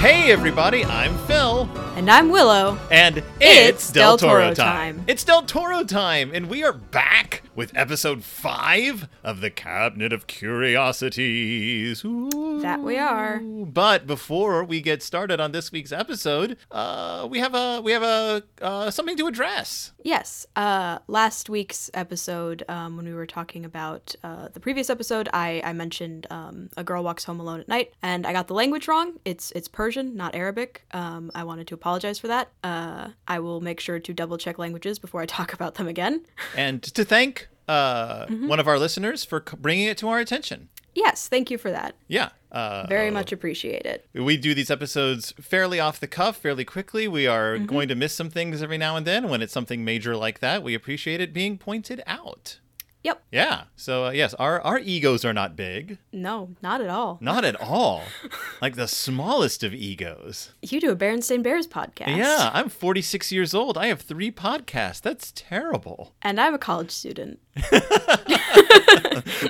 Hey, everybody, I'm Phil. And I'm Willow. And it's, It's Del, Del Toro, Toro time. time. It's Del Toro time, and we are back with episode five of the Cabinet of Curiosities. Ooh. That we are. But before we get started on this week's episode, uh, we have a we have a uh, something to address. Yes. Uh, last week's episode, um, when we were talking about uh, the previous episode, I, I mentioned um, a girl walks home alone at night, and I got the language wrong. It's it's Persian, not Arabic. Um, I wanted to apologize for that. Uh, I will make sure to double check languages before I talk about them again. And to thank uh, Mm-hmm. one of our listeners for bringing it to our attention. Yes, thank you for that. Yeah. Uh, Very much appreciate it. We do these episodes fairly off the cuff, fairly quickly. We are Mm-hmm. going to miss some things every now and then. When it's something major like that, we appreciate it being pointed out. Yep. Yeah. So uh, yes, our our egos are not big, No, not at all. not at all. like the smallest of egos. You do a Berenstain Bears podcast. Yeah, I'm 46 years old. I have three podcasts. That's terrible. And I'm a college student.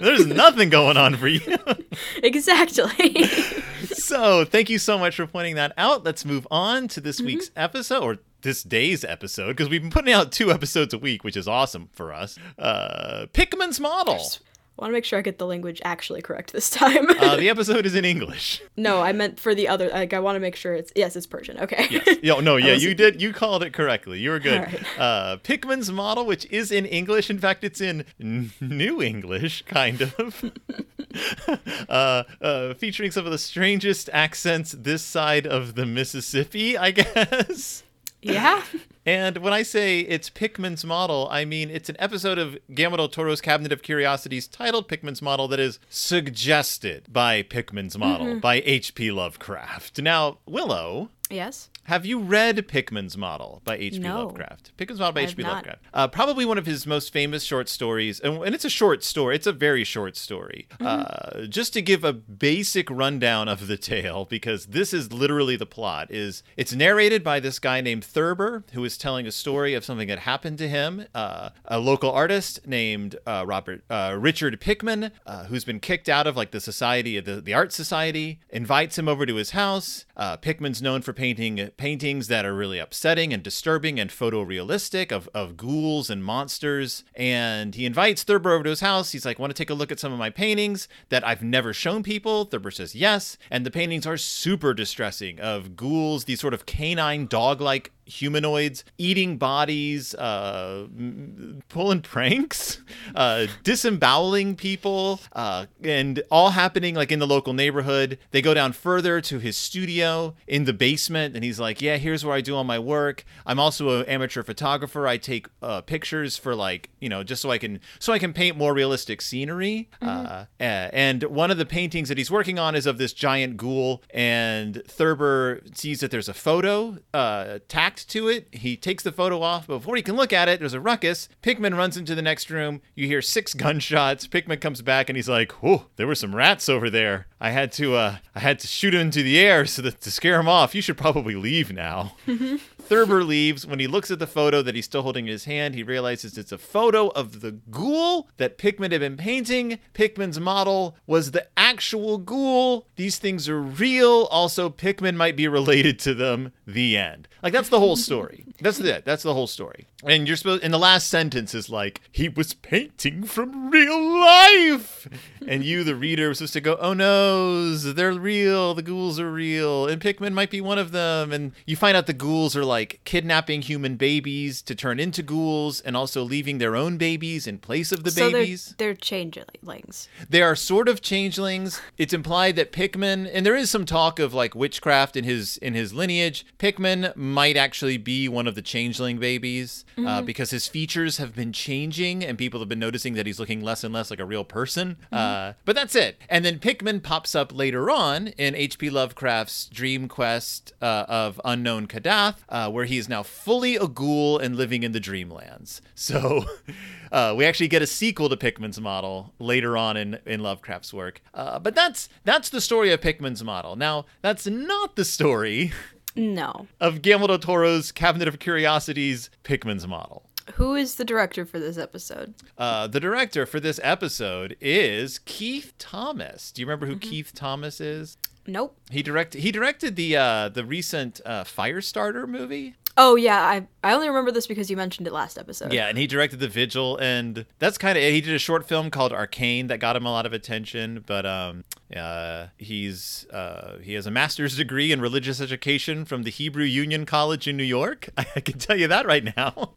There's nothing going on for you. exactly. so thank you so much for pointing that out. Let's move on to this week's Mm-hmm. episode or this day's episode because we've been putting out two episodes a week, which is awesome for us. Uh, Pickman's model. I want to make sure I get the language actually correct this time. Uh, the episode is in English. no, I meant for the other. Like, I want to make sure it's yes, it's Persian. Okay. Yo, no, yeah, you did. You called it correctly. You were good. Right. Uh, Pickman's model, which is in English. In fact, it's in n- New English, kind of. uh, uh, featuring some of the strangest accents this side of the Mississippi, I guess. Yeah. And when I say it's Pickman's Model, I mean it's an episode of Guillermo del Toro's Cabinet of Curiosities titled Pickman's Model that is suggested by Pickman's Model mm-hmm. by H.P. Lovecraft. Now, Willow, Yes. Have you read Pickman's Model by H.P. No. Lovecraft? Pickman's Model by H.P. Lovecraft. Uh, probably one of his most famous short stories, and, and it's a short story. It's a very short story. Mm-hmm. Uh, just to give a basic rundown of the tale, because this is literally the plot. Is it's narrated by this guy named Thurber, who is telling a story of something that happened to him. Uh, a local artist named uh, Robert uh, Richard Pickman, uh, who's been kicked out of like the society, the the art society, invites him over to his house. Uh, Pickman's known for painting paintings that are really upsetting and disturbing and photorealistic of, of ghouls and monsters. And he invites Thurber over to his house. He's like, Want to take a look at some of my paintings that I've never shown people? Thurber says yes. And the paintings are super distressing of ghouls, these sort of canine dog like humanoids eating bodies, uh, pulling pranks, uh, disemboweling people, uh, and all happening like in the local neighborhood. They go down further to his studio in the basement, and he's like, "Yeah, here's where I do all my work. I'm also an amateur photographer. I take uh, pictures for like you know just so I can so I can paint more realistic scenery." Uh, a- and one of the paintings that he's working on is of this giant ghoul, and Thurber sees that there's a photo uh, tacked to it. He takes the photo off, but before he can look at it, there's a ruckus. Pickman runs into the next room. You hear six gunshots. Pickman comes back and he's like, "Oh, there were some rats over there. I had to, uh, I had to shoot him into the air so that to scare him off. You should probably leave now." Thurber leaves. When he looks at the photo that he's still holding in his hand, he realizes it's a photo of the ghoul that Pickman had been painting. Pickman's model was the actual ghoul. These things are real. Also, Pickman might be related to them. The end. Like that's the whole story. That's it. That's the whole story. And you're supposed. And the last sentence is like he was painting from real life, and you, the reader, was supposed to go, "Oh no, they're real. The ghouls are real, and Pickman might be one of them." And you find out the ghouls are like kidnapping human babies to turn into ghouls, and also leaving their own babies in place of the so babies. they're they're changelings. They are sort of changelings. It's implied that Pickman, and there is some talk of like witchcraft in his in his lineage. Pickman might actually be one of the changeling babies uh, because his features have been changing, and people have been noticing that he's looking less and less like a real person. Uh, but that's it. And then Pickman pops up later on in H.P. Lovecraft's Dream Quest uh, of Unknown Kadath, uh, where he is now fully a ghoul and living in the Dreamlands. So. Uh, we actually get a sequel to Pickman's model later on in, in Lovecraft's work. Uh, but that's that's the story of Pickman's model. Now, that's not the story No. of Guillermo del Toro's Cabinet of Curiosities Pickman's model. Who is the director for this episode? Uh, the director for this episode is Keith Thomas. Do you remember who Keith Thomas is? Nope. He directed he directed the uh the recent uh Firestarter movie. Oh yeah, I I only remember this because you mentioned it last episode. Yeah, and he directed The Vigil, and that's kind of it. He did a short film called Arcane that got him a lot of attention, but um, uh, he's uh, he has a master's degree in religious education from the Hebrew Union College in New York. I can tell you that right now.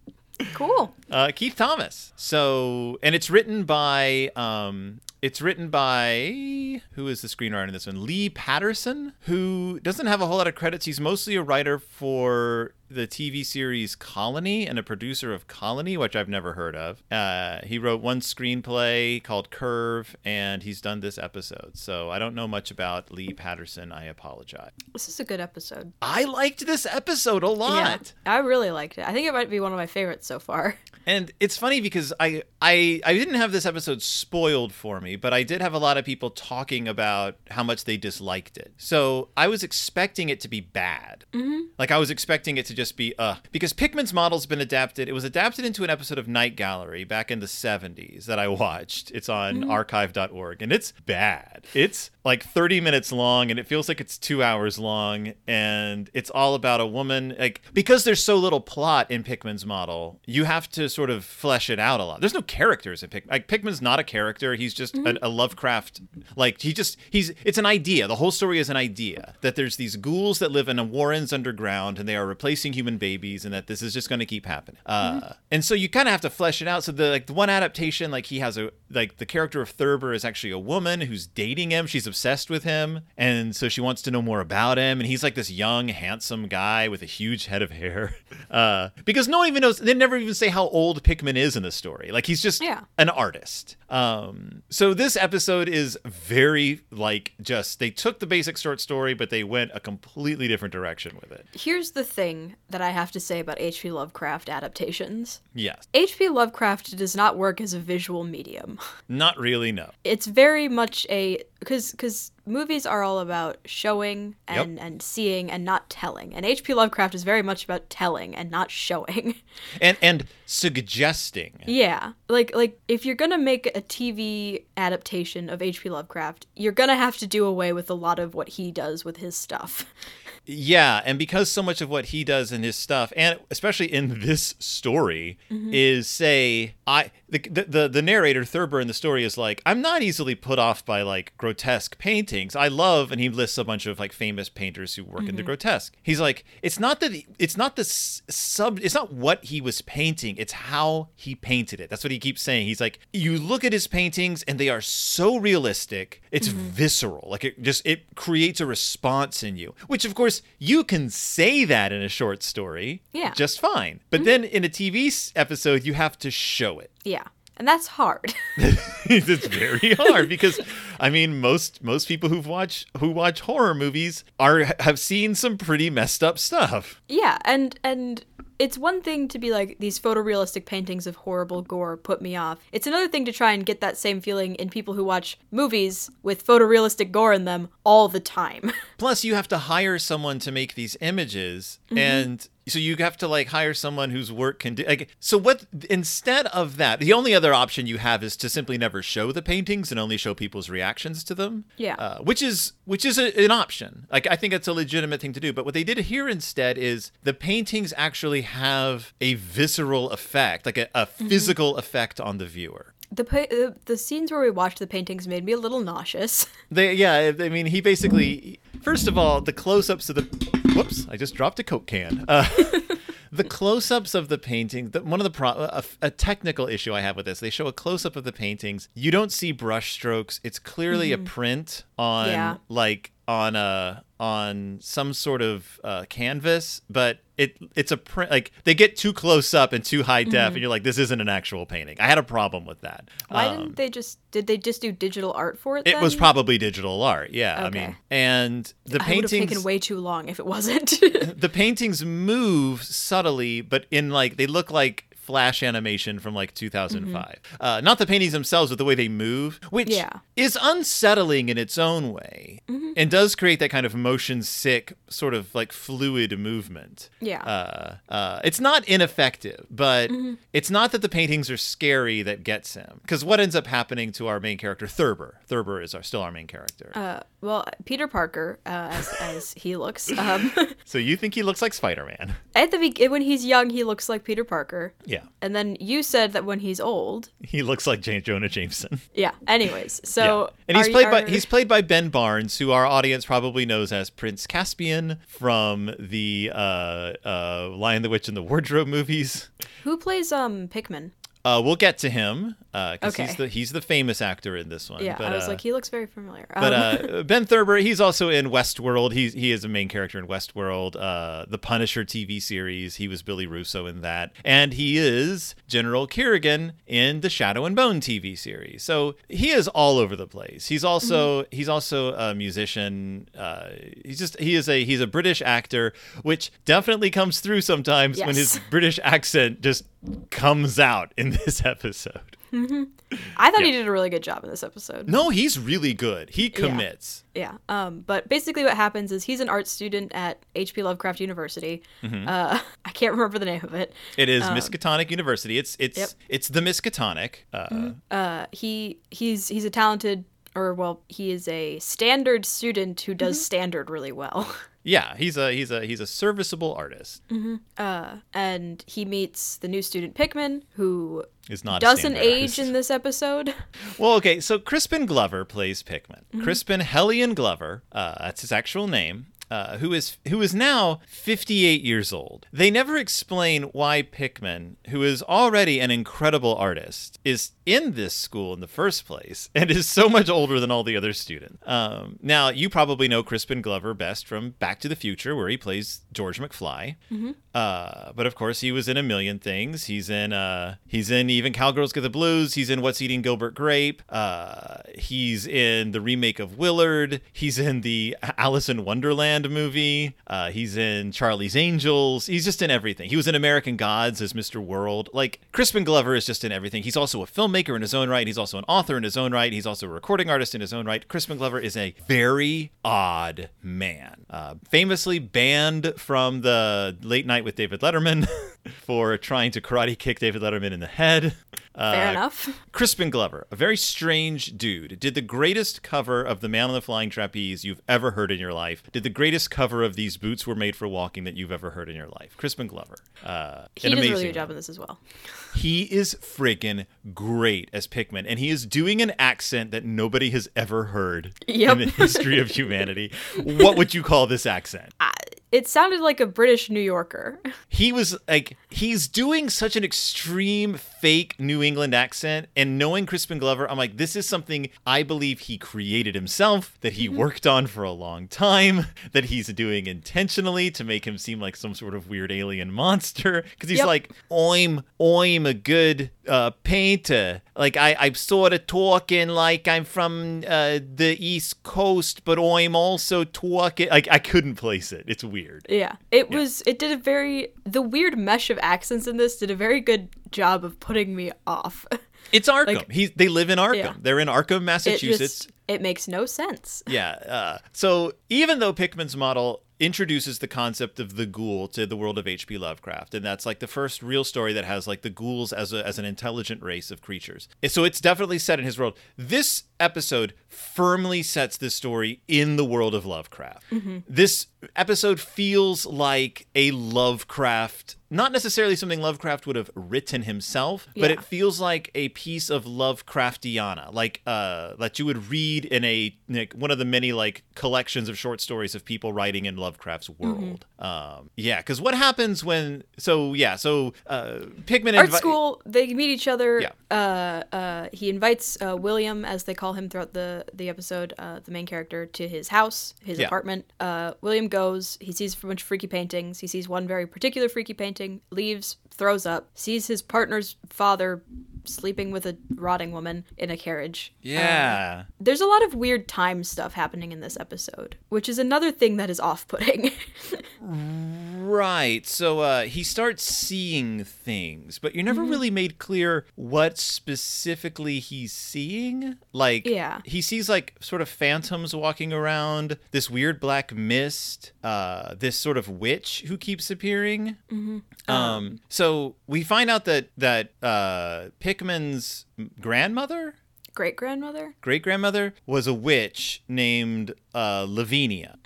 Cool. Uh, Keith Thomas. So, and it's written by um, it's written by who is the screenwriter in this one? Lee Patterson, who doesn't have a whole lot of credits. He's mostly a writer for the TV series Colony and a producer of Colony, which I've never heard of. Uh, he wrote one screenplay called Curve, and he's done this episode. So I don't know much about Lee Patterson. I apologize. This is a good episode. I liked this episode a lot. Yeah, I really liked it. I think it might be one of my favorites so far. And it's funny because I, I I didn't have this episode spoiled for me, but I did have a lot of people talking about how much they disliked it. So I was expecting it to be bad. Mm-hmm. Like I was expecting it to just be uh because Pickman's model's been adapted. It was adapted into an episode of Night Gallery back in the 70s that I watched. It's on Mm-hmm. archive.org and it's bad. It's like 30 minutes long and it feels like it's 2 hours long and it's all about a woman like because there's so little plot in Pickman's model, you have to sort of flesh it out a lot. There's no characters in Pickman. Like Pickman's not a character. He's just a, a Lovecraft like he just he's it's an idea. The whole story is an idea that there's these ghouls that live in a Warrens underground and they are replacing human babies and that this is just going to keep happening. Uh, and so you kind of have to flesh it out. So the like the one adaptation like he has a like the character of Thurber is actually a woman who's dating him. She's obsessed with him and so she wants to know more about him and he's like this young handsome guy with a huge head of hair. Uh, because no one even knows they never even say how old Pickman is in the story. Like he's just Yeah. an artist. Um, so this episode is very like just they took the basic short story, but they went a completely different direction with it. Here's the thing that I have to say about H.P. Lovecraft adaptations. Yes, H.P. Lovecraft does not work as a visual medium. not really. No. It's very much a because because movies are all about showing and and seeing and not telling, and H.P. Lovecraft is very much about telling and not showing. And and suggesting. yeah, like like if you're gonna make a TV adaptation of H.P. Lovecraft, you're gonna have to do away with a lot of what he does with his stuff. Yeah, and because so much of what he does in his stuff, and especially in this story, mm-hmm. is say I the, the the narrator Thurber in the story is like I'm not easily put off by like grotesque paintings. I love, and he lists a bunch of like famous painters who work in the mm-hmm. grotesque. He's like it's not that it's not the sub, it's not what he was painting, it's how he painted it. That's what he keeps saying. He's like you look at his paintings and they are so realistic, it's mm-hmm. visceral. Like it just it creates a response in you, which of course you can say that in a short story, Yeah. just fine. But mm-hmm. then in a TV episode, you have to show it. Yeah, and that's hard. it's very hard because I mean most most people who've watched who watch horror movies are have seen some pretty messed up stuff. Yeah, and and it's one thing to be like these photorealistic paintings of horrible gore put me off. It's another thing to try and get that same feeling in people who watch movies with photorealistic gore in them all the time. Plus you have to hire someone to make these images mm-hmm. and so you have to like hire someone whose work can do like so what instead of that the only other option you have is to simply never show the paintings and only show people's reactions to them. Yeah. uh, which is which is a, an option. Like i think it's a legitimate thing to do. But what they did here instead is the paintings actually have a visceral effect like a, a physical effect on the viewer. The, pa- the the scenes where we watched the paintings made me a little nauseous. They, yeah, I mean, he basically, first of all, the close-ups of the, whoops, I just dropped a Coke can. Uh, the close-ups of the painting, the, one of the pro, a, a technical issue I have with this, they show a close-up of the paintings. You don't see brush strokes. It's clearly a print on Yeah. like on a on some sort of uh, canvas, but it it's a print. Like they get too close up and too high def, and you're like, this isn't an actual painting. I had a problem with that. Why Um, didn't they just did they just do digital art for it? it was probably digital art, yeah. I mean, and the I paintings, taken way too long if it wasn't. the paintings move subtly, but in like they look like flash animation from like 2005. Uh, not the paintings themselves, but the way they move, which Mm-hmm. Yeah. Mm-hmm. is unsettling in its own way and does create that kind of motion sick, sort of like fluid movement. Yeah. Uh, uh, it's not ineffective, but Mm-hmm. it's not that the paintings are scary that gets him. Because what ends up happening to our main character, Thurber? Thurber is our, still our main character. Uh, well, Peter Parker, uh, as, as he looks, um, so you think he looks like Spider Man? at the be- when he's young, he looks like Peter Parker. Yeah. And then you said that when he's old, He looks like J- Jonah Jameson. yeah. Anyways, so and he's are- played by are- he's played by Ben Barnes, who our audience probably knows as Prince Caspian from the uh, uh, Lion, the Witch, and the Wardrobe movies. who plays um Pickman. Uh, we'll get to him because he's Okay. the he's the famous actor in this one. Yeah, but, I was uh, like, he looks very familiar. Um, But uh, Ben Thurber, he's also in Westworld. He's he is a main character in Westworld, uh, the Punisher TV series. He was Billy Russo in that, and he is General Kirigan in the Shadow and Bone TV series. So he is all over the place. He's also Mm-hmm. he's also a musician. Uh, he's just he is a he's a British actor, which definitely comes through sometimes when his British accent just comes out in this episode. I thought he did a really good job in this episode. No, he's really good. He commits. Yeah. Um, but basically, what happens is he's an art student at H.P. Lovecraft University. Mm-hmm. Uh, I can't remember the name of it. It is Miskatonic University. It's it's Um, Yep. it's the Miskatonic. Uh, Uh, he he's he's a talented, or well, he is a standard student who does Mm-hmm. standard really well. Yeah, he's a he's a he's a serviceable artist. Uh, and he meets the new student Pickman, who Is not doesn't age artist. in this episode. Well, okay, so Crispin Glover plays Pickman. Mm-hmm. Crispin Hellion Glover, uh, that's his actual name. Uh, who is who is now 58 years old. They never explain why Pickman, who is already an incredible artist, is in this school in the first place and is so much older than all the other students. Um, now, you probably know Crispin Glover best from Back to the Future, where he plays George McFly. Uh, but of course, he was in a million things. He's in uh, he's in even Cowgirls Get the Blues. He's in What's Eating Gilbert Grape. Uh, he's in the remake of Willard. He's in the Alice in Wonderland movie. Uh, he's in Charlie's Angels. He's just in everything. He was in American Gods as Mr. World. Like Crispin Glover is just in everything. He's also a filmmaker in his own right. He's also an author in his own right. He's also a recording artist in his own right. Crispin Glover is a very odd man. Uh, famously banned from the Late Night with David Letterman for trying to karate kick David Letterman in the head. Uh, Fair enough. Crispin Glover, a very strange dude, did the greatest cover of The Man on the Flying Trapeze you've ever heard in your life. Did the greatest cover of These Boots Were Made for Walking that you've ever heard in your life. Crispin Glover. Uh, He does a really good job in this as well. he is friggin' great as Pickman, and he is doing an accent that nobody has ever heard Yep. in the history of humanity. What would you call this accent? It sounded like a British New Yorker. He was like, he's doing such an extreme fake New England accent, and knowing Crispin Glover, I'm like, this is something I believe he created himself, that he worked on for a long time, that he's doing intentionally to make him seem like some sort of weird alien monster. Because he's Yep. like, I'm, I'm a good uh, painter. Like I, I'm sort of talking like I'm from uh, the East Coast, but I'm also talking. Like I couldn't place it. It's weird. Yeah. It was it did a very the weird mesh of accents in this did a very good job of putting me off. It's Arkham. Like- He's they live in Arkham. Yeah. They're in Arkham, It Massachusetts. just it makes no sense. Yeah. Uh, so even though Pickman's model introduces the concept of the ghoul to the world of H.P. Lovecraft, and that's like the first real story that has like the ghouls as a, as an intelligent race of creatures. So it's definitely set in his world. This episode firmly sets this story in the world of Lovecraft. This episode feels like a Lovecraft. Not necessarily something Lovecraft would have written himself, but it feels like a piece of Lovecraftiana, like uh, that you would read in a like, one of the many like collections of short stories of people writing in Lovecraft's world. Um, yeah, because what happens when? So yeah, so uh, Pickman Art invi- school, they meet each other. Yeah. Uh, uh, he invites uh, William, as they call him throughout the the episode, uh, the main character, to his house, his Yeah. apartment. Uh, William goes. He sees a bunch of freaky paintings. He sees one very particular freaky painting. Leaves, throws up. Sees his partner's father sleeping with a rotting woman in a carriage. Yeah. There's a lot of weird time stuff happening in this episode, which is another thing that is off putting. Right. So uh, he starts seeing things, but you're never Mm-hmm. really made clear what specifically he's seeing. Like, Yeah. he sees like sort of phantoms walking around, this weird black mist, uh, this sort of witch who keeps appearing. Mm-hmm. Um, so we find out that that uh, Pickman's grandmother Great grandmother? great grandmother was a witch named uh, Lavinia.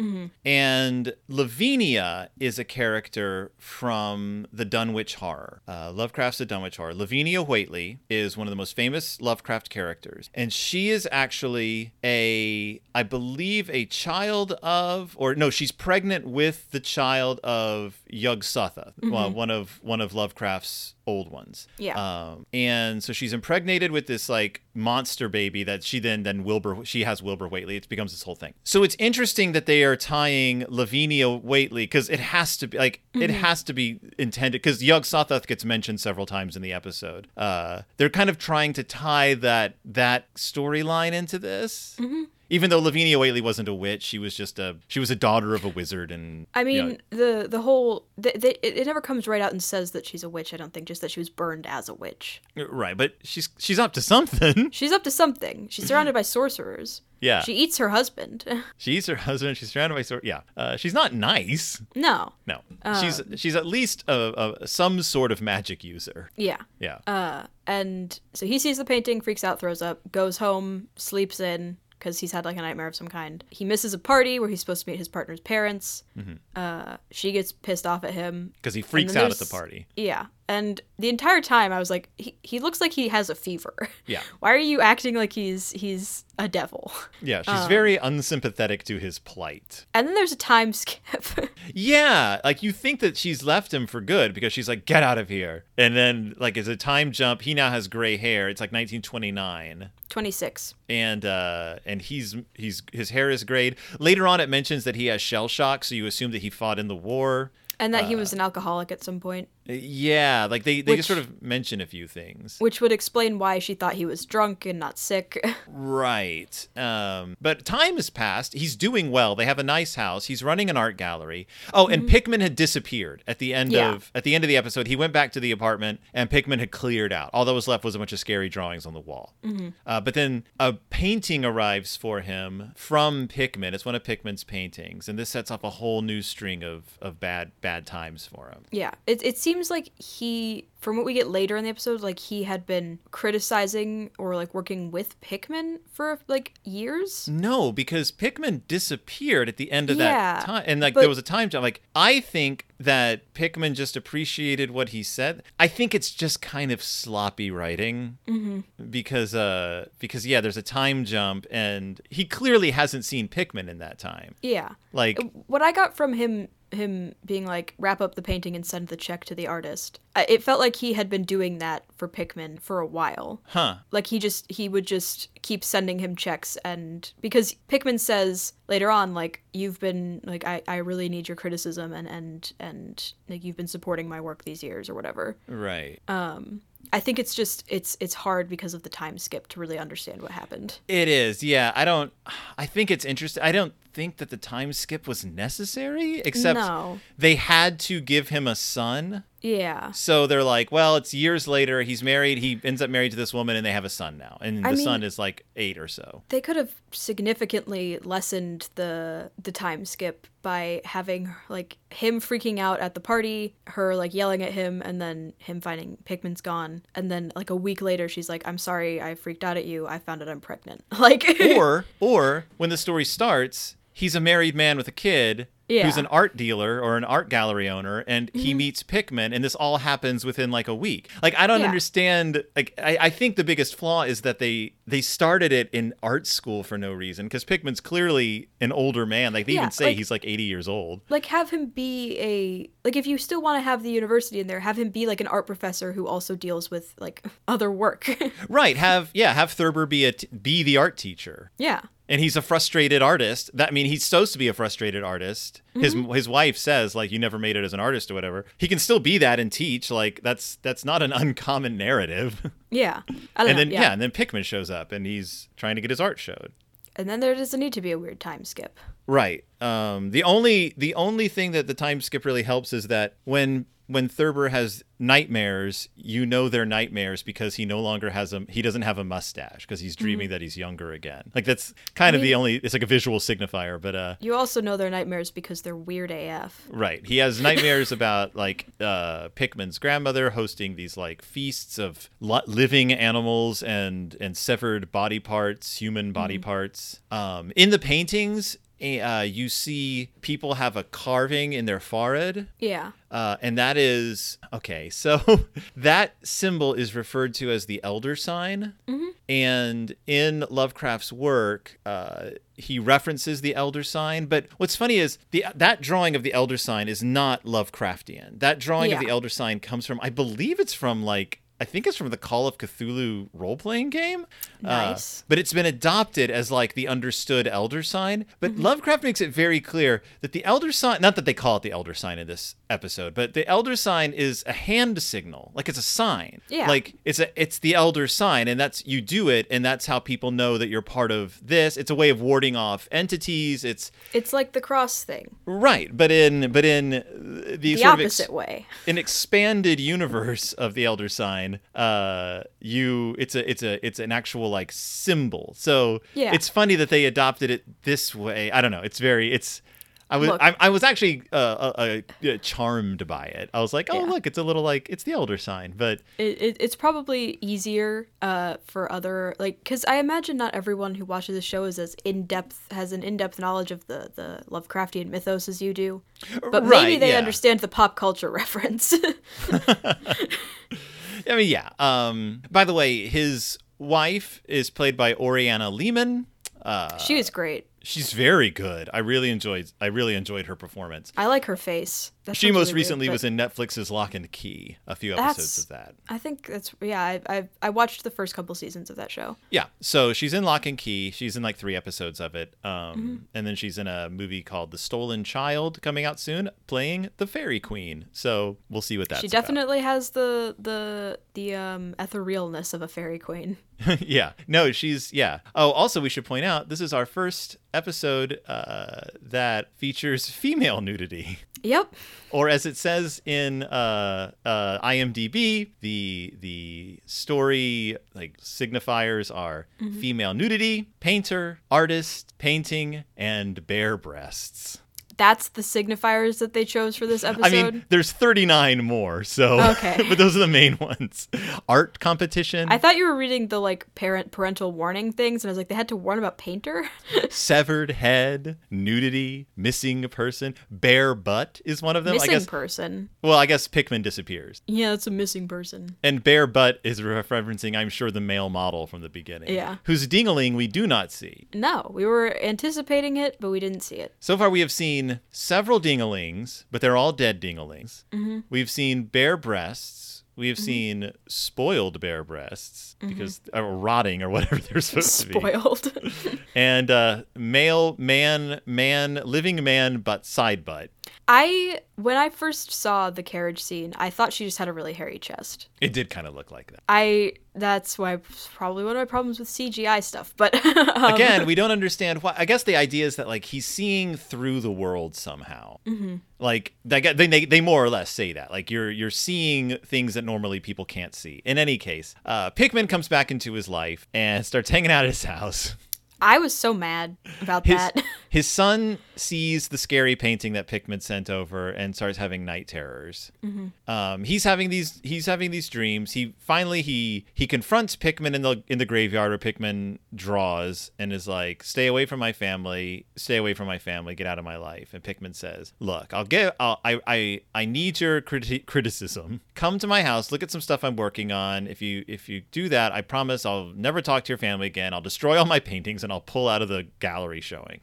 And Lavinia is a character from the Dunwich Horror. Uh, Lovecraft's The Dunwich Horror. Lavinia Whately is one of the most famous Lovecraft characters. And she is actually a, I believe, a child of, or no, she's pregnant with the child of Yug Sotha, well, one of one of Lovecraft's old ones. Yeah. Um, and so she's impregnated with this like monster baby that she then then Wilbur she has Wilbur Whately. It becomes this whole thing. So it's interesting that they are tying Lavinia Whately because it has to be like it has to be intended because Yog-Sothoth gets mentioned several times in the episode. Uh, they're kind of trying to tie that that storyline into this. Even though Lavinia Whately wasn't a witch, she was just a she was a daughter of a wizard, and I you know, mean, the the whole the, the, it, never comes right out and says that she's a witch. I don't think just that she was burned as a witch. right. But she's she's up to something. She's up to something. She's surrounded by sorcerers. Yeah. She eats her husband. She eats her husband. She's surrounded by sort. Yeah, uh, she's not nice. no. No, she's she's at least a, a some sort of magic user. Yeah. Yeah, Uh, and so he sees the painting, freaks out, throws up, goes home, sleeps in because he's had like a nightmare of some kind. He misses a party where he's supposed to meet his partner's parents. Uh, she gets pissed off at him. because he freaks out at the party. Yeah. And the entire time I was like, he, he looks like he has a fever. Yeah. Why are you acting like he's he's a devil? Yeah, she's Um, very unsympathetic to his plight. And then there's a time skip. Yeah, like you think that she's left him for good because she's like, "Get out of here," and then like as a time jump, he now has gray hair. It's like 1929. 26. and uh and he's he's his hair is grayed later on it mentions that he has shell shock so you assume that he fought in the war And that he Uh, was an alcoholic at some point, yeah like they, they just sort of mention a few things. Which would explain why she thought he was drunk and not sick. right um but time has passed. He's doing well. They have a nice house. He's running an art gallery. Oh and pickman had disappeared at the end Yeah. of at the end of the episode. He went back to the apartment and pickman had cleared out. All that was left was a bunch of scary drawings on the wall. Uh, but then a painting arrives for him from pickman it's one of pickman's paintings and this sets off a whole new string of of bad bad times for him. Yeah, it it seems like he, from what we get later in the episode, like he had been criticizing or like working with Pickman for like years. No, because Pickman disappeared at the end of Yeah, that time, and like but- there was a time jump. Like I think that Pickman just appreciated what he said. I think it's just kind of sloppy writing because uh because yeah, there's a time jump, and he clearly hasn't seen Pickman in that time. Yeah, Like what I got from him him being like wrap up the painting and send the check to the artist. It felt like he had been doing that for Pickman for a while. huh? Like he just he would just keep sending him checks and because Pickman says later on like you've been like I, I really need your criticism and and and like you've been supporting my work these years or whatever. Right. Um, I think it's just it's it's hard because of the time skip to really understand what happened. It is, yeah. I don't. I think it's interesting. I don't think that the time skip was necessary, except No. they had to give him a son. Yeah. So they're like, well, it's years later. He's married. He ends up married to this woman, and they have a son now. And the I mean- son is like eight or so. They could have significantly lessened the the time skip by having like him freaking out at the party, her like yelling at him, and then him finding Pickman's gone, and then like a week later she's like, "I'm sorry, I freaked out at you. I found out I'm pregnant." Like, or, or when the story starts, he's a married man with a kid. Yeah. Who's an art dealer or an art gallery owner, and he mm-hmm. meets Pickman, and this all happens within like a week. Like I don't Yeah. understand. Like I, I think the biggest flaw is that they they started it in art school for no reason because Pickman's clearly an older man. Like they Yeah, even say like- he's like eighty years old. like have him be a like if you still want to have the university in there, have him be like an art professor who also deals with like other work. Right. Have yeah. Have Thurber be a t- be the art teacher. yeah. and he's a frustrated artist. That I mean, he's supposed to be a frustrated artist. Artist. His his wife says like you never made it as an artist or whatever. He can still be that and teach. Like that's that's not an uncommon narrative. Yeah. And know, then yeah. and then Pickman shows up and he's trying to get his art showed. And then there doesn't need to be a weird time skip. Right. Um, the only the only thing that the time skip really helps is that when when Thurber has nightmares, you know they're nightmares because he no longer has a he doesn't have a mustache because he's dreaming that he's younger again. Like that's kind of the only it's like a visual signifier, but uh You also know they're nightmares because they're weird AF. right. He has nightmares about like uh Pickman's grandmother hosting these like feasts of li- living animals and and severed body parts, human body parts. Um in the paintings uh, you see people have a carving in their forehead Yeah. uh, and that is okay. So that symbol is referred to as the elder sign, and in Lovecraft's work, uh, he references the elder sign. But what's funny is the that drawing of the elder sign is not Lovecraftian. That drawing of the elder sign comes from, I believe, it's from like. I think it's from the Call of Cthulhu role playing game. Uh, Nice. but it's been adopted as like the understood elder sign. But Lovecraft makes it very clear that the elder sign, not that they call it the elder sign in this episode, but the elder sign is a hand signal. Like it's a sign. Yeah. Like it's a it's the elder sign and that's you do it and that's how people know that you're part of this. It's a way of warding off entities. It's It's like the cross thing. right, but in but in uh, the, The sort of ex- opposite way. an expanded universe of the elder sign uh you it's a it's a it's an actual like symbol so Yeah. it's funny that they adopted it this way i don't know it's very it's i was I, I was actually uh, uh, uh, charmed by it i was like oh Yeah. look it's a little like it's the elder sign but It, it, it's probably easier uh, for other like because I imagine not everyone who watches the show is as in depth has an in depth knowledge of the the Lovecraftian mythos as you do, but maybe they yeah. understand the pop culture reference. i mean yeah um by the way his wife is played by oriana leman uh she is great. She's very good i really enjoyed i really enjoyed her performance I like her face. That She most really recently but was in Netflix's Locke and Key, a few episodes of that. I think that's yeah. I I I watched the first couple seasons of that show. Yeah, so she's in Locke and Key. She's in like three episodes of it. Um, Mm-hmm. And then she's in a movie called The Stolen Child coming out soon, playing the Fairy Queen. So we'll see what that. she about. definitely has the the the um etherealness of a fairy queen. yeah. No, she's, yeah. Oh, also, we should point out this is our first episode uh, that features female nudity. Yep. or as it says in uh, uh, IMDb, the the story like signifiers are Mm-hmm. female nudity, painter, artist, painting, and bare breasts. That's the signifiers that they chose for this episode. I mean, there's 39 more, so Okay. but those are the main ones. Art competition, I thought you were reading the like parent parental warning things, and I was like, they had to warn about painter. severed head, nudity, missing a person, bare butt is one of them. missing I guess. person. well, I guess Pickman disappears. Yeah, that's a missing person. And bare butt is referencing, I'm sure, the male model from the beginning. Yeah. Whose dingaling we do not see. No, we were anticipating it, but we didn't see it. So far, we have seen several dingalings, but they're all dead dingalings. Mm-hmm. We've seen bare breasts. We have seen spoiled bare breasts because or rotting or whatever they're supposed to be. Mm-hmm. Spoiled. And uh, male, man, man, living man, but side butt. I when I first saw the carriage scene, I thought she just had a really hairy chest. It did kind of look like that. I that's why probably one of my problems with CGI stuff. But um, Again, we don't understand why. I guess the idea is that like he's seeing through the world somehow. Mm-hmm. Like they, they they more or less say that like you're you're seeing things that normally people can't see. In any case, uh, Pickman comes back into his life and starts hanging out at his house. I was so mad about His, that. his son sees the scary painting that Pickman sent over and starts having night terrors. Um, he's having these he's having these dreams. He finally he he confronts Pickman in the in the graveyard where Pickman draws and is like, "Stay away from my family. Stay away from my family. Get out of my life." And Pickman says, "Look, I'll get I'll, I I I need your criti- criticism. Come to my house. Look at some stuff I'm working on. If you if you do that, I promise I'll never talk to your family again. I'll destroy all my paintings and I'll pull out of the gallery showing."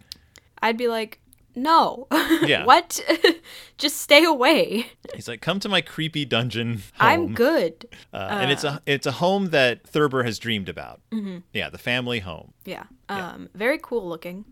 I'd be like, no. Yeah. what? just stay away. He's like, "Come to my creepy dungeon home." I'm good. Uh, and it's a it's a home that Thurber has dreamed about. Mm-hmm. Yeah, the family home. Yeah. Um, very cool looking.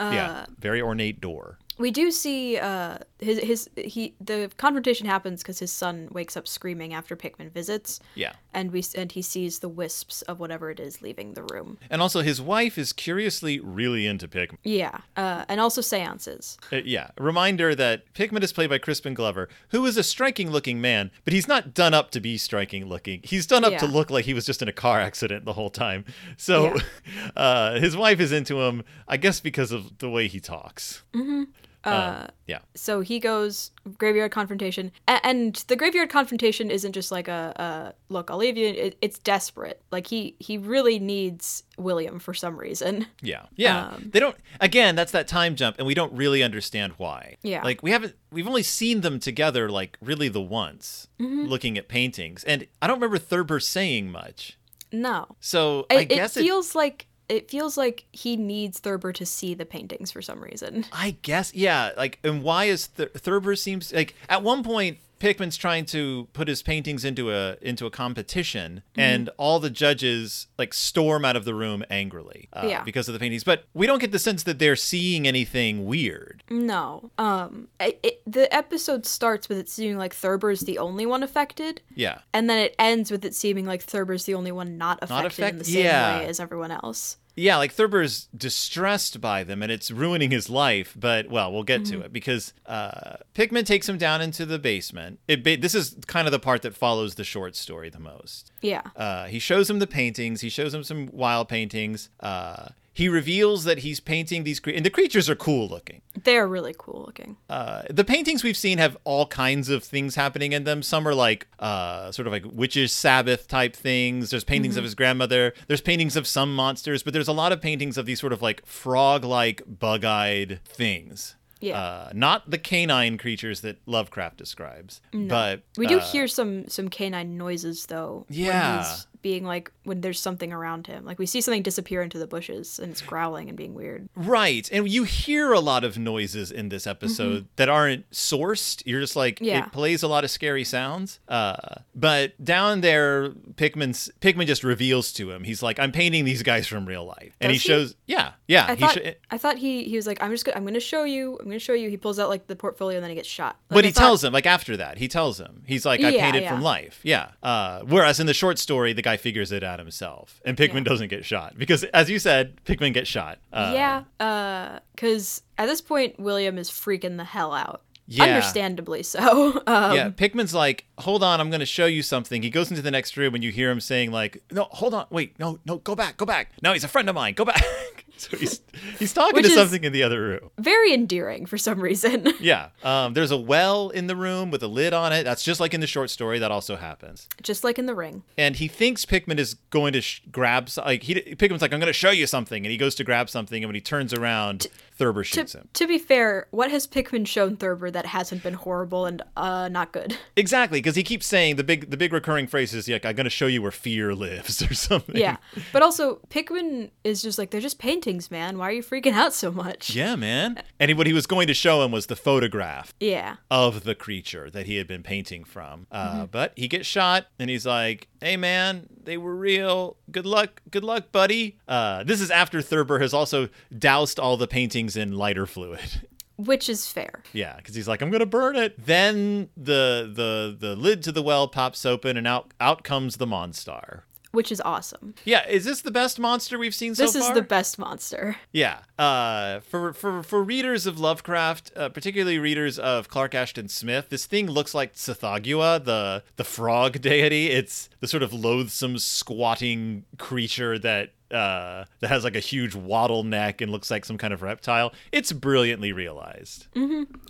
yeah, very ornate door. We do see uh, his his he the confrontation happens because his son wakes up screaming after Pickman visits, Yeah. and we and he sees the wisps of whatever it is leaving the room. And also, his wife is curiously really into Pickman. Yeah, uh, and also seances. Uh, yeah, reminder that Pickman is played by Crispin Glover, who is a striking looking man, but he's not done up to be striking looking. He's done up to look like he was just in a car accident the whole time. So uh, his wife is into him, I guess, because of the way he talks. Mm-hmm. Uh, yeah. So he goes graveyard confrontation, a- and the graveyard confrontation isn't just like a, a look. I'll leave you. It, it's desperate. Like he he really needs William for some reason. Yeah. Yeah. Um, they don't again, that's that time jump and we don't really understand why. Yeah. Like we haven't we've only seen them together like really the once Mm-hmm. looking at paintings. And I don't remember Thurber saying much. No, So it, I guess it feels like it feels like he needs Thurber to see the paintings for some reason. I guess, yeah. Like, and why is Th- Thurber seems like at one point Pickman's trying to put his paintings into a into a competition, Mm-hmm. and all the judges like storm out of the room angrily uh, Yeah. because of the paintings. But we don't get the sense that they're seeing anything weird. No, um, it, it, the episode starts with it seeming like Thurber's the only one affected, Yeah, and then it ends with it seeming like Thurber's the only one not affected in affect- the same yeah. way as everyone else. Yeah. Like Thurber's distressed by them, and it's ruining his life. But well, we'll get Mm-hmm. to it because uh, Pickman takes him down into the basement. It ba- this is kind of the part that follows the short story the most. Yeah, Uh, he shows him the paintings. He shows him some wild paintings. Uh, he reveals that he's painting these cre- and the creatures are cool looking. they're really cool looking. Uh, the paintings we've seen have all kinds of things happening in them. Some are like uh, sort of like witches' Sabbath type things. There's paintings of his grandmother. There's paintings of some monsters, but there's a lot of paintings of these sort of like frog-like, bug-eyed things. Yeah. Uh, not the canine creatures that Lovecraft describes, but We do uh, hear some some canine noises though. Yeah. Being like when there's something around him. Like we see something disappear into the bushes and it's growling and being weird. Right. And you hear a lot of noises in this episode that aren't sourced. You're just like Mm-hmm. Yeah. it plays a lot of scary sounds. Uh but down there Pickman's Pickman just reveals to him. He's like I'm painting these guys from real life. And he he? shows Yeah. Yeah, I he thought sho- I thought he he was like I'm just gonna, I'm going to show you. I'm going to show you. He pulls out like the portfolio and then he gets shot. Like, but I he thought- tells him like after that. He tells him. He's like I Yeah, painted yeah. from life. Yeah. Uh whereas in the short story the guy figures it out himself. And Pickman Yeah. doesn't get shot because as you said Pickman gets shot. Uh, yeah, uh, because at this point William is freaking the hell out. Yeah. Understandably so. Um, yeah, Pickman's like, hold on, I'm going to show you something. He goes into the next room and you hear him saying like, no, hold on, wait, no, no, go back, go back. No, he's a friend of mine. Go back. so he's he's talking Which to something in the other room. Very endearing for some reason. Yeah. Um, there's a well in the room with a lid on it. That's just like in the short story. That also happens. Just like in the ring. And he thinks Pickman is going to sh- grab like he Pickman's like, I'm going to show you something, and he goes to grab something, and when he turns around, Thurber To, him. to be fair, what has Pickman shown Thurber that hasn't been horrible and uh not good? Exactly, because he keeps saying the big the big recurring phrase is like, I'm going to show you where fear lives or something. Yeah. But also Pickman is just like they're just paintings, man. Why are you freaking out so much? Yeah, man. And what he was going to show him was the photograph Yeah. of the creature that he had been painting from. Uh, But he gets shot, and he's like, "Hey, man, they were real. Good luck, good luck, buddy." Uh, this is after Thurber has also doused all the paintings in lighter fluid. Which is fair. yeah, because he's like, "I'm gonna burn it." Then the the the lid to the well pops open, and out out comes the Monstar. Which is awesome. Yeah, is this the best monster we've seen so far? This is the best monster. Yeah. Uh, for for for readers of Lovecraft, uh, particularly readers of Clark Ashton Smith, this thing looks like Tsathoggua, the the frog deity. It's the sort of loathsome, squatting creature that uh, that has like a huge waddle neck and looks like some kind of reptile. It's brilliantly realized.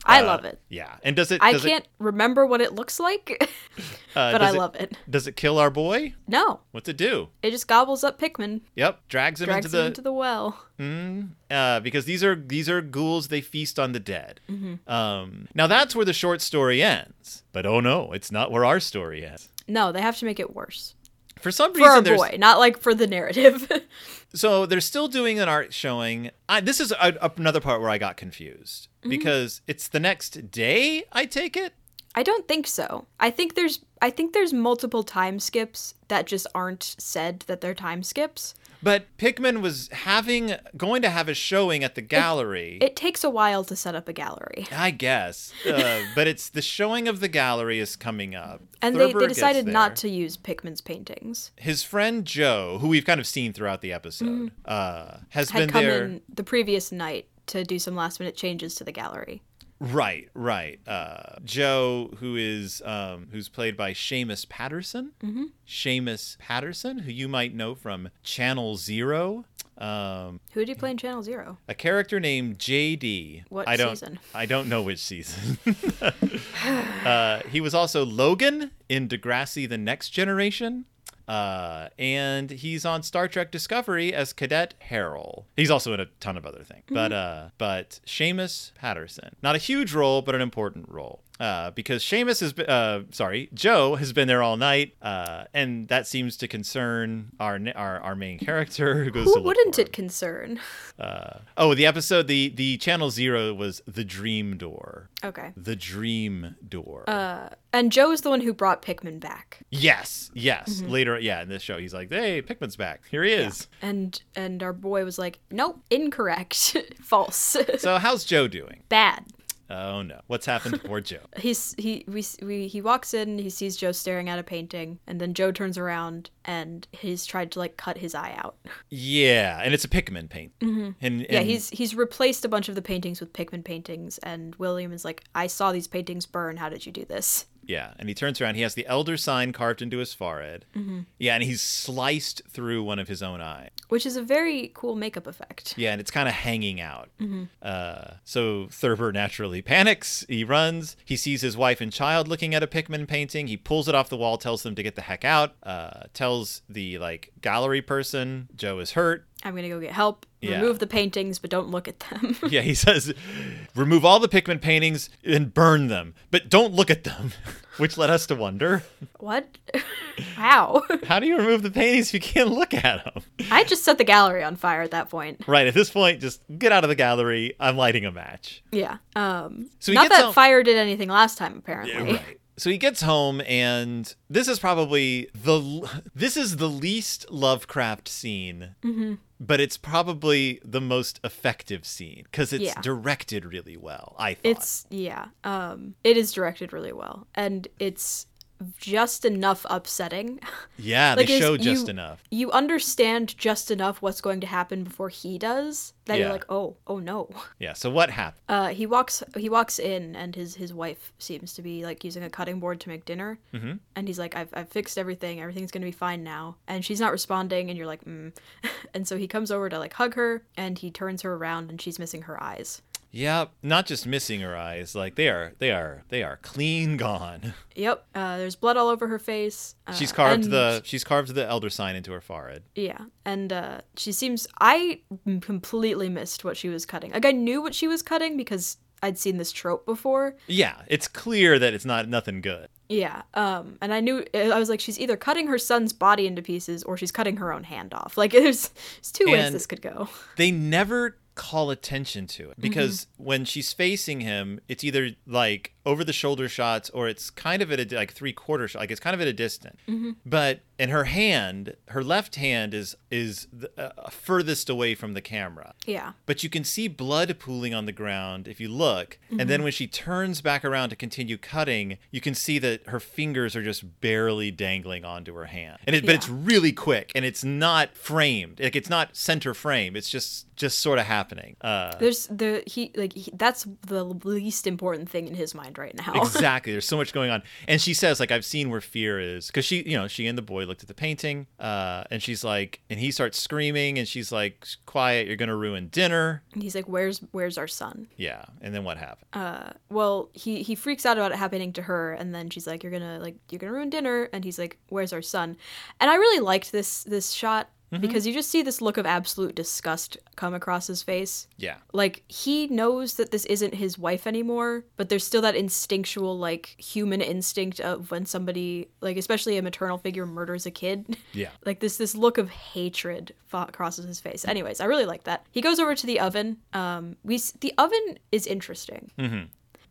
I Uh, love it. Yeah. And does it? I does can't remember what it looks like, uh, but I it- love it. Does it kill our boy? No, What's it do? it just gobbles up Pickman, Yep, drags him drags into him the into the well. uh, because these are these are ghouls. They feast on the dead. Mm-hmm. Um, now that's where the short story ends. But oh no, it's not where our story ends. No, they have to make it worse For some for our reason, there's boy, not like for the narrative. so they're still doing an art showing. I, this is a, another part where I got confused Mm-hmm. because it's the next day. I take it. I don't think so. I think there's I think there's multiple time skips that just aren't said that they're time skips. But Pickman was having going to have a showing at the gallery. It takes a while to set up a gallery. I guess, uh, but it's the showing of the gallery is coming up, And they, they decided not to use Pickman's paintings. His friend Joe, who we've kind of seen throughout the episode, uh, has. Had been come there. in the previous night to do some last minute changes to the gallery. Right, right. Uh, Joe, who is um, who's played by Seamus Patterson. Mm-hmm. Seamus Patterson, who you might know from Channel Zero. Um, Who did he play in Channel Zero? a character named JD. What I don't, season? I don't know which season. uh, he was also Logan in Degrassi: The Next Generation. Uh, and he's on Star Trek Discovery as Cadet Harrell. He's also in a ton of other things. But uh, but Seamus Patterson, not a huge role, but an important role. Uh, because Seamus has been, uh, sorry, Joe has been there all night, uh, and that seems to concern our our, our main character who goes Who wouldn't it concern? Uh, oh, the episode, the the channel zero was the Dream Door. Okay. The Dream Door. Uh, and Joe is the one who brought Pickman back. yes, yes. Mm-hmm. Later, yeah, in this show, he's like, "Hey, Pickman's back. Here he is." And and our boy was like, "Nope, incorrect. False. So, how's Joe doing? Bad." Oh no, what's happened to poor Joe? He's he we, we he walks in, he sees Joe staring at a painting, and then Joe turns around and he's tried to like cut his eye out. Yeah, and it's a Pickman paint. Mm-hmm. And, Yeah, he's he's replaced a bunch of the paintings with Pickman paintings, and William is like, "I saw these paintings burn. How did you do this?" Yeah, and he turns around. He has the Elder sign carved into his forehead. Mm-hmm. Yeah, and he's sliced through one of his own eyes. Which is a very cool makeup effect. Yeah, and it's kind of hanging out. Mm-hmm. Uh, so Thurber naturally panics. He runs. He sees his wife and child looking at a Pickman painting. He pulls it off the wall, tells them to get the heck out. Uh, tells the like gallery person Joe is hurt. I'm gonna go get help. Yeah. Remove the paintings, but don't look at them. Yeah, he says, remove all the Pickman paintings and burn them, but don't look at them. Which led us to wonder, what? How? how do you remove the paintings if you can't look at them? I just set the gallery on fire at that point. Right, at this point, just get out of the gallery. I'm lighting a match. Yeah. Um. So not that fire did anything last time, apparently. So he gets home, and this is probably the this is the least Lovecraft scene, Mm-hmm. but it's probably the most effective scene because it's Yeah. directed really well. I thought. It's yeah. Um. It is directed really well, and it's just enough upsetting. yeah, like, they show just you- enough. You understand just enough what's going to happen before he does that Yeah. you're like, oh, oh no. Yeah. So what happened? Uh, he walks he walks in and his his wife seems to be like using a cutting board to make dinner mm-hmm. and he's like I've, I've fixed everything everything's gonna be fine now and she's not responding and you're like mm. and so he comes over to like hug her and he turns her around and she's missing her eyes Yeah, not just missing her eyes, like they are, they are, they are clean gone. yep uh, there's blood all over her face uh, She's carved and- the, she's carved the elder sign into her forehead. yeah and uh, she seems I completely missed what she was cutting like I knew what she was cutting because I'd seen this trope before Yeah, it's clear that it's not nothing good. Yeah, um, and I knew I was like, she's either cutting her son's body into pieces or she's cutting her own hand off. Like, there's, there's two ways And- this could go. they never call attention to it. Mm-hmm. Because when she's facing him it's either like over the shoulder shots or it's kind of at a like three quarter shot like it's kind of at a distance. But and her hand her left hand is is the, uh, furthest away from the camera. Yeah, but you can see blood pooling on the ground if you look. And then when she turns back around to continue cutting you can see that her fingers are just barely dangling onto her hand. And it, but it's really quick and it's not framed. Like it's not center frame. It's just just sort of happening. Uh there's the he like he, that's the least important thing in his mind right now. exactly there's so much going on and she says like i've seen where fear is because she you know she and the boy looked at the painting uh and she's like and he starts screaming and she's like quiet you're gonna ruin dinner And he's like, "Where's where's our son?" yeah and then what happened Uh, well, he he freaks out about it happening to her, and then she's like, "You're gonna like you're gonna ruin dinner," and he's like, "Where's our son?" And I really liked this this shot because you just see this look of absolute disgust come across his face. yeah. Like he knows that this isn't his wife anymore but there's still that instinctual like human instinct of when somebody like especially a maternal figure murders a kid. Yeah. Like this this look of hatred crosses his face. Anyways i really like that. He goes over to the oven. Um we the oven is interesting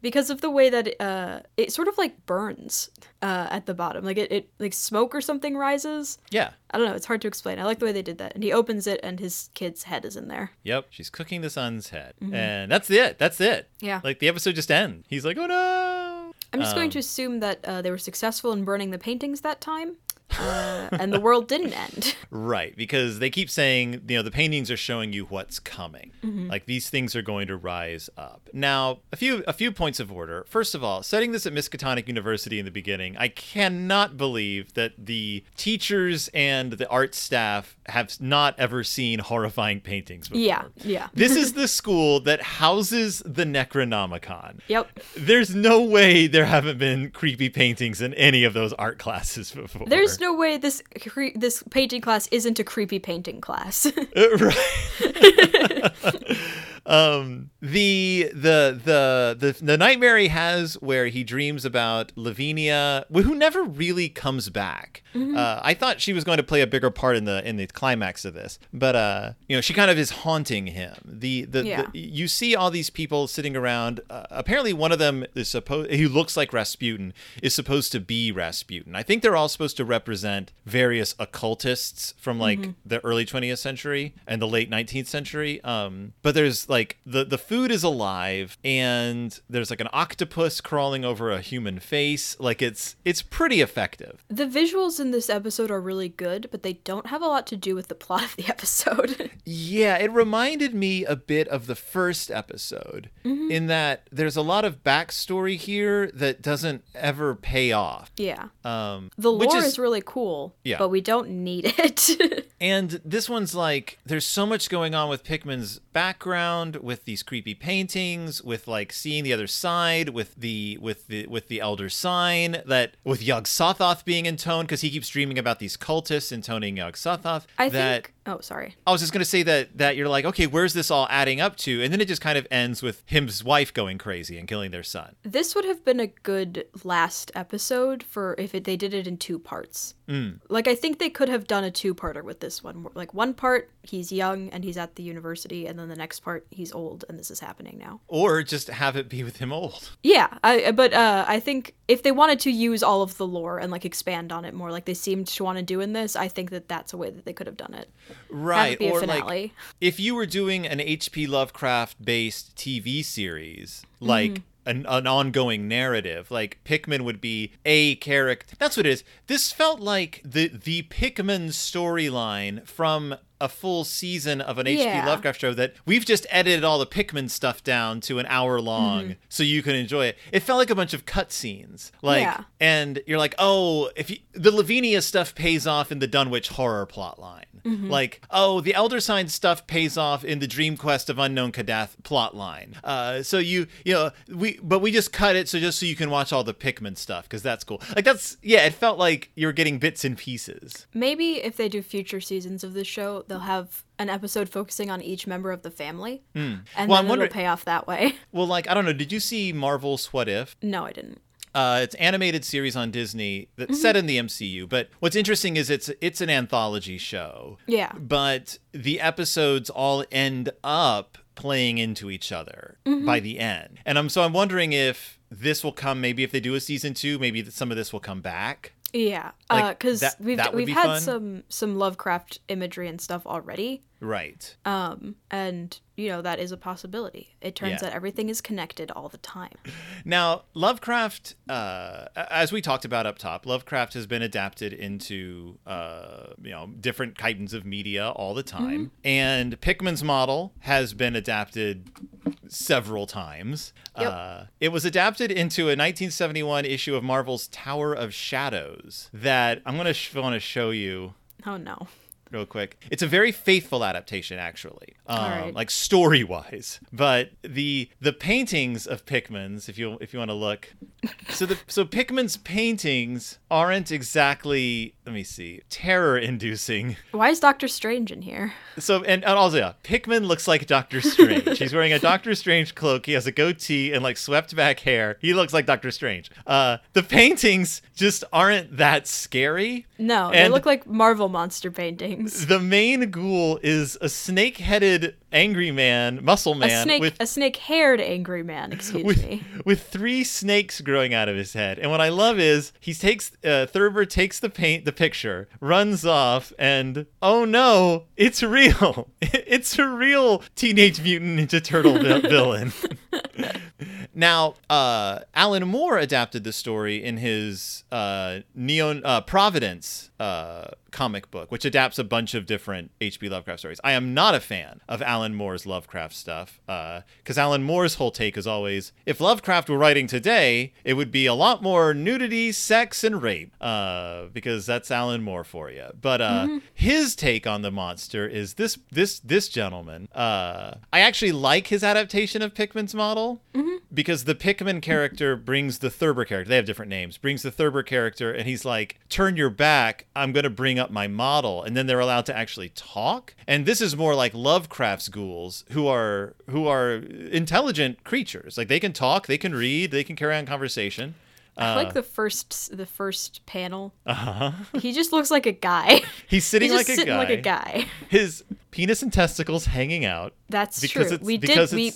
because of the way that it, uh, it sort of like burns uh, at the bottom. Like it, it like smoke or something rises. Yeah. I don't know. It's hard to explain. I like the way they did that. And he opens it, and his kid's head is in there. Yep. She's cooking the son's head, and that's it. That's it. Yeah. Like the episode just ends. He's like, "Oh no." I'm just Um, going to assume that uh, they were successful in burning the paintings that time, uh, and the world didn't end. Right, because they keep saying, you know, the paintings are showing you what's coming. Like these things are going to rise up. Now, a few a few points of order. First of all, setting this at Miskatonic University in the beginning, I cannot believe that the teachers and the art staff have not ever seen horrifying paintings before. Yeah, yeah. This is the school that houses the Necronomicon. Yep. There's no way there haven't been creepy paintings in any of those art classes before. There's no way this cre- this painting class isn't a creepy painting class. Uh, right. um the the the the the nightmare he has where he dreams about Lavinia who never really comes back. Mm-hmm. Uh, I thought she was going to play a bigger part in the in the climax of this, but uh, you know she kind of is haunting him. The the, Yeah. the you see all these people sitting around. Uh, apparently, one of them is supposed he looks like Rasputin is supposed to be Rasputin. I think they're all supposed to represent various occultists from like Mm-hmm. the early 20th century and the late 19th century. Um, but there's like the the food is alive and there's like an octopus crawling over a human face. Like it's it's pretty effective. the visuals in this episode are really good, but they don't have a lot to do with the plot of the episode. Yeah, it reminded me a bit of the first episode Mm-hmm. in that there's a lot of backstory here that doesn't ever pay off. yeah. Um, The which lore is, really cool, Yeah. but we don't need it. And this one's like, there's so much going on with Pickman's background, with these creepy paintings, with like seeing the other side, with the with the with the Elder Sign, that with Yog-Sothoth being intoned because he keeps dreaming about these cultists intoning Yog-Sothoth. I that think. Oh, sorry. I was just gonna say that that you're like, okay, where's this all adding up to? And then it just kind of ends with him's wife going crazy and killing their son. This would have been a good last episode for if it, they did it in two parts. Mm. Like I think they could have done a two-parter with this one. Like one part he's young and he's at the university, and then the next part he's old and this is happening now. Or just have it be with him old. Yeah, I but uh, I think if they wanted to use all of the lore and like expand on it more, like they seemed to want to do in this, I think that that's a way that they could have done it. Right. it or finale. like if you were doing an H.P. Lovecraft based TV series, like Mm-hmm. an, an ongoing narrative, like Pickman would be a character. That's what it is. This felt like the the Pickman storyline from a full season of an H.P. Yeah. Lovecraft show that we've just edited all the Pickman stuff down to an hour long Mm-hmm. so you can enjoy it. It felt like a bunch of cutscenes. Like Yeah. and you're like, "Oh, if you, the Lavinia stuff pays off in the Dunwich horror plot line." Mm-hmm. Like, "Oh, the Elder Sign stuff pays off in the Dream Quest of Unknown Kadath plot line." Uh, so you, you know, we but we just cut it so just so you can watch all the Pickman stuff cuz that's cool. Like that's yeah, it felt like you're getting bits and pieces. Maybe if they do future seasons of the show, they'll have an episode focusing on each member of the family, and Hmm. Well, then I'm it'll pay off that way. Well, like I don't know, did you see Marvel's What If? no, I didn't. Uh, it's animated series on Disney that's Mm-hmm. set in the MCU. But what's interesting is it's it's an anthology show. Yeah. But the episodes all end up playing into each other Mm-hmm. by the end. And I'm so I'm wondering if this will come. Maybe if they do a season two, maybe some of this will come back. Yeah, Like, uh, because we've that we've had fun. some some Lovecraft imagery and stuff already, Right. um, and you know that is a possibility. It turns Yeah. out everything is connected all the time. Now, Lovecraft, uh, as we talked about up top, Lovecraft has been adapted into uh, you know different kinds of media all the time, and Pickman's model has been adapted several times. Yep. Uh, it was adapted into a 1971 issue of Marvel's Tower of Shadows that I'm gonna sh- want to show you Oh no. Real quick. It's a very faithful adaptation, actually, um, right. like story wise. But the the paintings of Pickman's, if you if you want to look, so the so Pickman's paintings aren't exactly let me see terror inducing. Why is Doctor Strange in here? So and, and also yeah, Pickman looks like Doctor Strange. He's wearing a Doctor Strange cloak. He has a goatee and like swept back hair. He looks like Doctor Strange. Uh, the paintings just aren't that scary. No, they look like Marvel monster paintings. The main ghoul is a snake-headed angry man, muscle A man snake, with a snake-haired angry man. Excuse with, me. with three snakes growing out of his head. And what I love is he takes uh, Thurber takes the paint the picture, runs off, and oh no, it's real. It's a real Teenage Mutant Ninja Turtle vil- villain. Now, uh, Alan Moore adapted the story in his uh, Neon uh, Providence uh, comic book, which adapts a bunch of different H.P. Lovecraft stories. I am not a fan of Alan Moore's Lovecraft stuff because Alan Moore's whole take is always if Lovecraft were writing today, it would be a lot more nudity, sex, and rape uh, because that's Alan Moore for you. But uh, his take on the monster is this this this gentleman. Uh, I actually like his adaptation of Pickman's model because the Pickman character brings the Thurber character. They have different names. Brings the Thurber character, and he's like, "Turn your back. I'm going to bring up my model." And then they're allowed to actually talk. And this is more like Lovecraft's ghouls, who are who are intelligent creatures. Like they can talk, they can read, they can carry on conversation. I Uh. like the first the first panel. Uh-huh. He just looks like a guy. He's sitting He's like a sitting guy. like a guy. His penis and testicles hanging out. That's true. we did we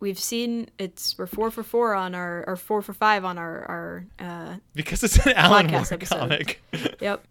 we've seen it's we're four for four on our or four for five on our our uh Because it's an Alan Moore Podcast episode. comic. yep.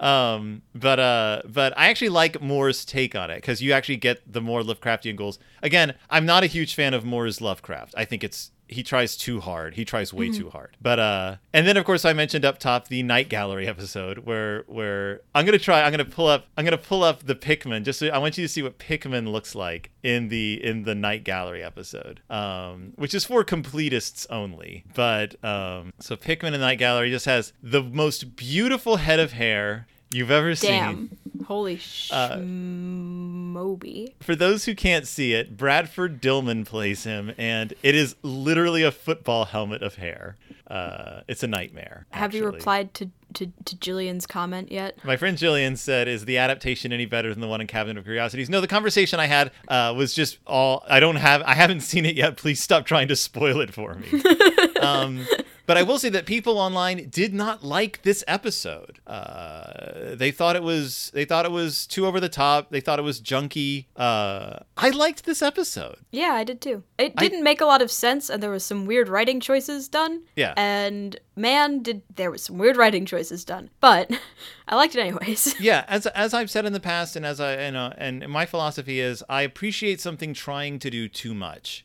um but uh but i actually like moore's take on it because you actually get the more lovecraftian ghouls again i'm not a huge fan of moore's lovecraft i think it's he tries too hard. He tries way too hard. But uh and then of course i mentioned up top the night gallery episode where where i'm gonna try i'm gonna pull up i'm gonna pull up the pickman just so i want you to see what pickman looks like in the in the night gallery episode um which is for completists only. But um so pickman in the night gallery just has the most beautiful head of hair you've ever seen Damn. Holy Uh, schmoby. for those who can't see it, Bradford Dillman plays him, and it is literally a football helmet of hair. Uh, it's a nightmare. Have you replied to, to to Jillian's comment yet? My friend Jillian said, "Is the adaptation any better than the one in Cabinet of Curiosities?" No, the conversation I had uh, was just all. I don't have. I haven't seen it yet. Please stop trying to spoil it for me. um, but I will say that people online did not like this episode. Uh, they thought it was. They thought it was too over the top. They thought it was junky. Uh, I liked this episode. Yeah, I did too. It didn't make a lot of sense, and there was some weird writing choices done. Yeah. And man, did there was some weird writing choices done, but I liked it anyways. yeah as as i've said in the past and as i you know and my philosophy is i appreciate something trying to do too much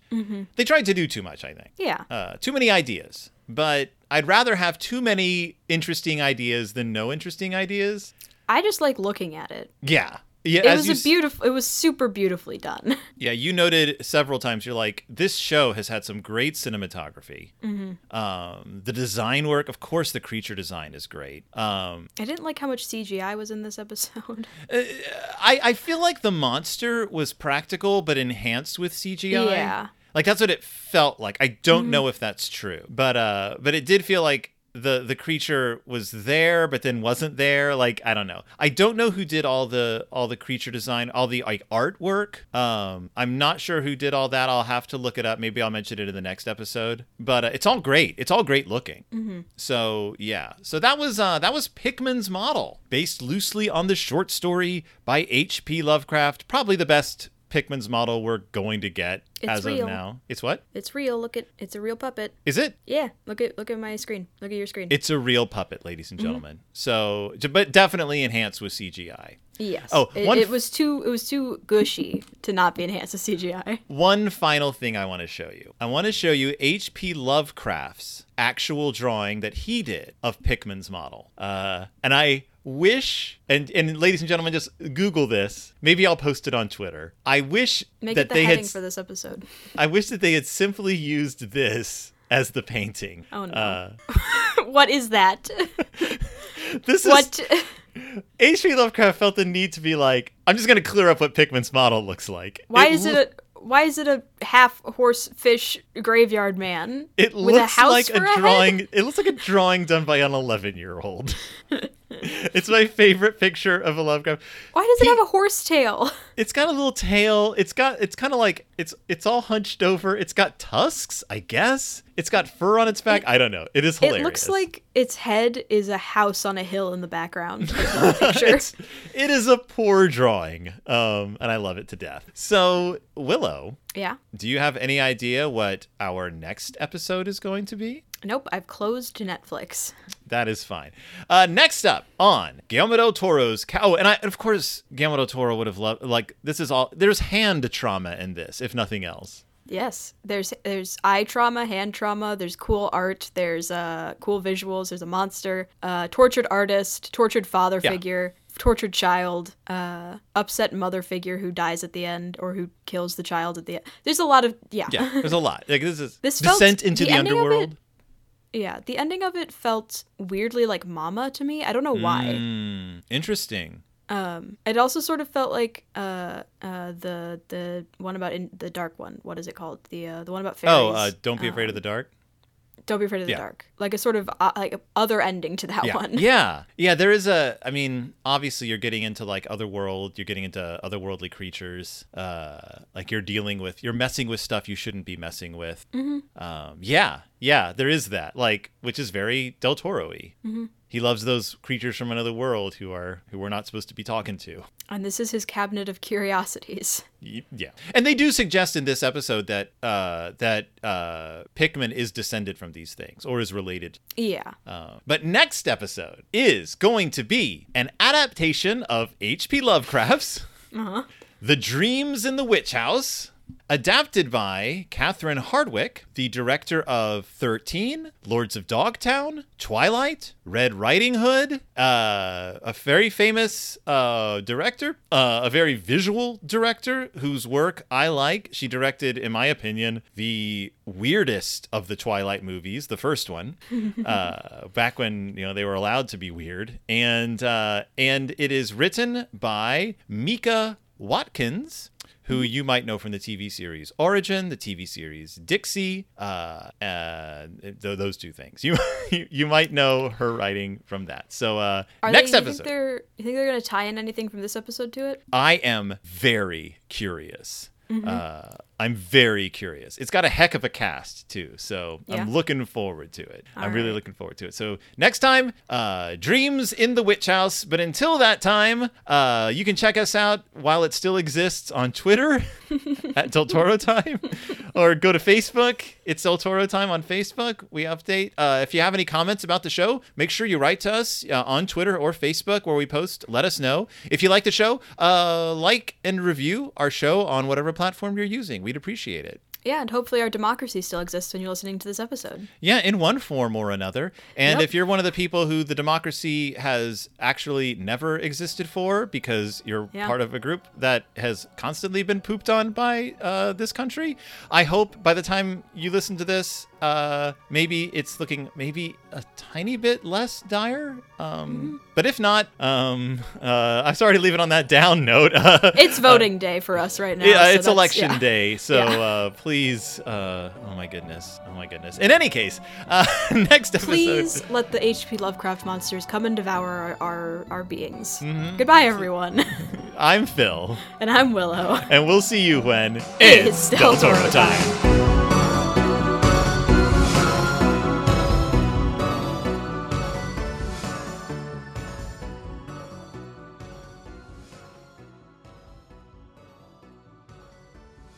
they tried to do too much i think yeah. uh, too many ideas but i'd rather have too many interesting ideas than no interesting ideas I just like looking at it. yeah yeah It was a beautiful. It was super beautifully done. yeah you noted several times you're like this show has had some great cinematography um the design work of course the creature design is great um I didn't like how much CGI was in this episode. I, I feel like the monster was practical but enhanced with CGI. Yeah. Like that's what it felt like. I don't know if that's true. But uh but it did feel like the the creature was there but then wasn't there. Like I don't know. I don't know who did all the all the creature design, all the like artwork. Um I'm not sure who did all that. I'll have to look it up. Maybe I'll mention it in the next episode. But uh, it's all great. It's all great looking. So yeah, so that was uh, that was Pickman's model, based loosely on the short story by H.P. Lovecraft. Probably the best Pickman's model we're going to get It's as real. of now. It's what It's real. Look at it's a real puppet. is it? Yeah. Look at look at my screen. Look at your screen. It's a real puppet, ladies and gentlemen. So, but definitely enhanced with CGI. yes. Oh, it, it f- was too it was too gushy to not be enhanced with CGI. One final thing I want to show you. I want to show you H.P. Lovecraft's actual drawing that he did of Pickman's model. Uh, and I wish, and, and ladies and gentlemen, just Google this. Maybe I'll post it on Twitter. I wish Make that it the they heading had. for this episode. I wish that they had simply used this as the painting. Oh, no. Uh, what is that? this is what? H.P. Lovecraft felt the need to be like, I'm just going to clear up what Pickman's model looks like. Why is loo- it a why is it a half horse fish graveyard man It with a looks house like a head? drawing. It looks like a drawing done by an 11 year old. it's my favorite picture of a Lovecraft. Why does it He- have a horse tail? It's got a little tail. It's got it's kind of like it's it's all hunched over. It's got tusks, I guess. It's got fur on its back. I don't know. It is hilarious. It looks like its head is a house on a hill in the background. of the picture. it's, it is a poor drawing, um, and I love it to death. So Willow, yeah. do you have any idea what our next episode is going to be? Nope. I've closed Netflix. That is fine. Uh, next up on Guillermo del Toro's cow, oh, and I, of course, Guillermo del Toro would have loved. Like this is all. There's hand trauma in this, if nothing else. Yes, there's there's eye trauma, hand trauma. There's cool art. There's uh cool visuals. There's a monster, uh, tortured artist, tortured father Yeah. figure, tortured child, uh, upset mother figure who dies at the end or who kills the child at the end. There's a lot of yeah, Yeah, there's a lot. Like this is This felt- descent into the the, of it- underworld. Yeah. The ending of it felt weirdly like Mama to me. I don't know why. Mm, interesting. Um, it also sort of felt like uh, uh, the the one about in the dark one. What is it called? The uh, the one about fairies. Oh, uh, don't be afraid of the dark. Don't be afraid of the yeah. dark. Like a sort of uh, like other ending to that Yeah. one. yeah, yeah. There is a. I mean, obviously, you're getting into like otherworld. You're getting into otherworldly creatures. Uh, like you're dealing with. You're messing with stuff you shouldn't be messing with. Mm-hmm. Um, yeah, yeah. There is that. Like, which is very Del Toro-y. Mm-hmm. He loves those creatures from another world who are who we're not supposed to be talking to. And this is his cabinet of curiosities. Yeah, and they do suggest in this episode that uh, that uh, Pickman is descended from these things or is related. Yeah. Uh, but next episode is going to be an adaptation of H.P. Lovecraft's uh-huh. "The Dreams in the Witch House." Adapted by Catherine Hardwicke, the director of 13, Lords of Dogtown, Twilight, Red Riding Hood, uh, a very famous uh, director, uh, a very visual director whose work I like. She directed, in my opinion, the weirdest of the Twilight movies, the first one, uh, back when you know they were allowed to be weird, and uh, and it is written by Mika Watkins who you might know from the TV series Origin, the TV series Dixie, uh, uh, th- those two things. You, you might know her writing from that. So uh, next they, you episode, Think they're, you think they're going to tie in anything from this episode to it? I am very curious. Mm-hmm. I'm very curious. It's got a heck of a cast too, so Yeah. I'm looking forward to it. I'm really right. looking forward to it. So next time, uh, Dreams in the Witch House. But until that time, uh, you can check us out while it still exists on Twitter at Del Toro Time, or go to Facebook. It's Del Toro Time on Facebook. We update. Uh, if you have any comments about the show, make sure you write to us uh, on Twitter or Facebook where we post. Let us know. If you like the show, uh, like and review our show on whatever platform you're using. We'd appreciate it. Yeah, and hopefully our democracy still exists when you're listening to this episode. Yeah, in one form or another. And Yep. if you're one of the people who the democracy has actually never existed for because you're Yeah. part of a group that has constantly been pooped on by uh, this country, I hope by the time you listen to this, uh, maybe it's looking maybe a tiny bit less dire. Um, But if not, um, uh, I'm sorry to leave it on that down note. It's voting day for us right now. Yeah, so it's election yeah. day, so Yeah. uh, please. Uh, oh my goodness! Oh my goodness! In any case, uh, next episode. Please let the HP Lovecraft monsters come and devour our, our, our beings. Mm-hmm. Goodbye, everyone. I'm Phil, and I'm Willow. and we'll see you when It's Del Toro time.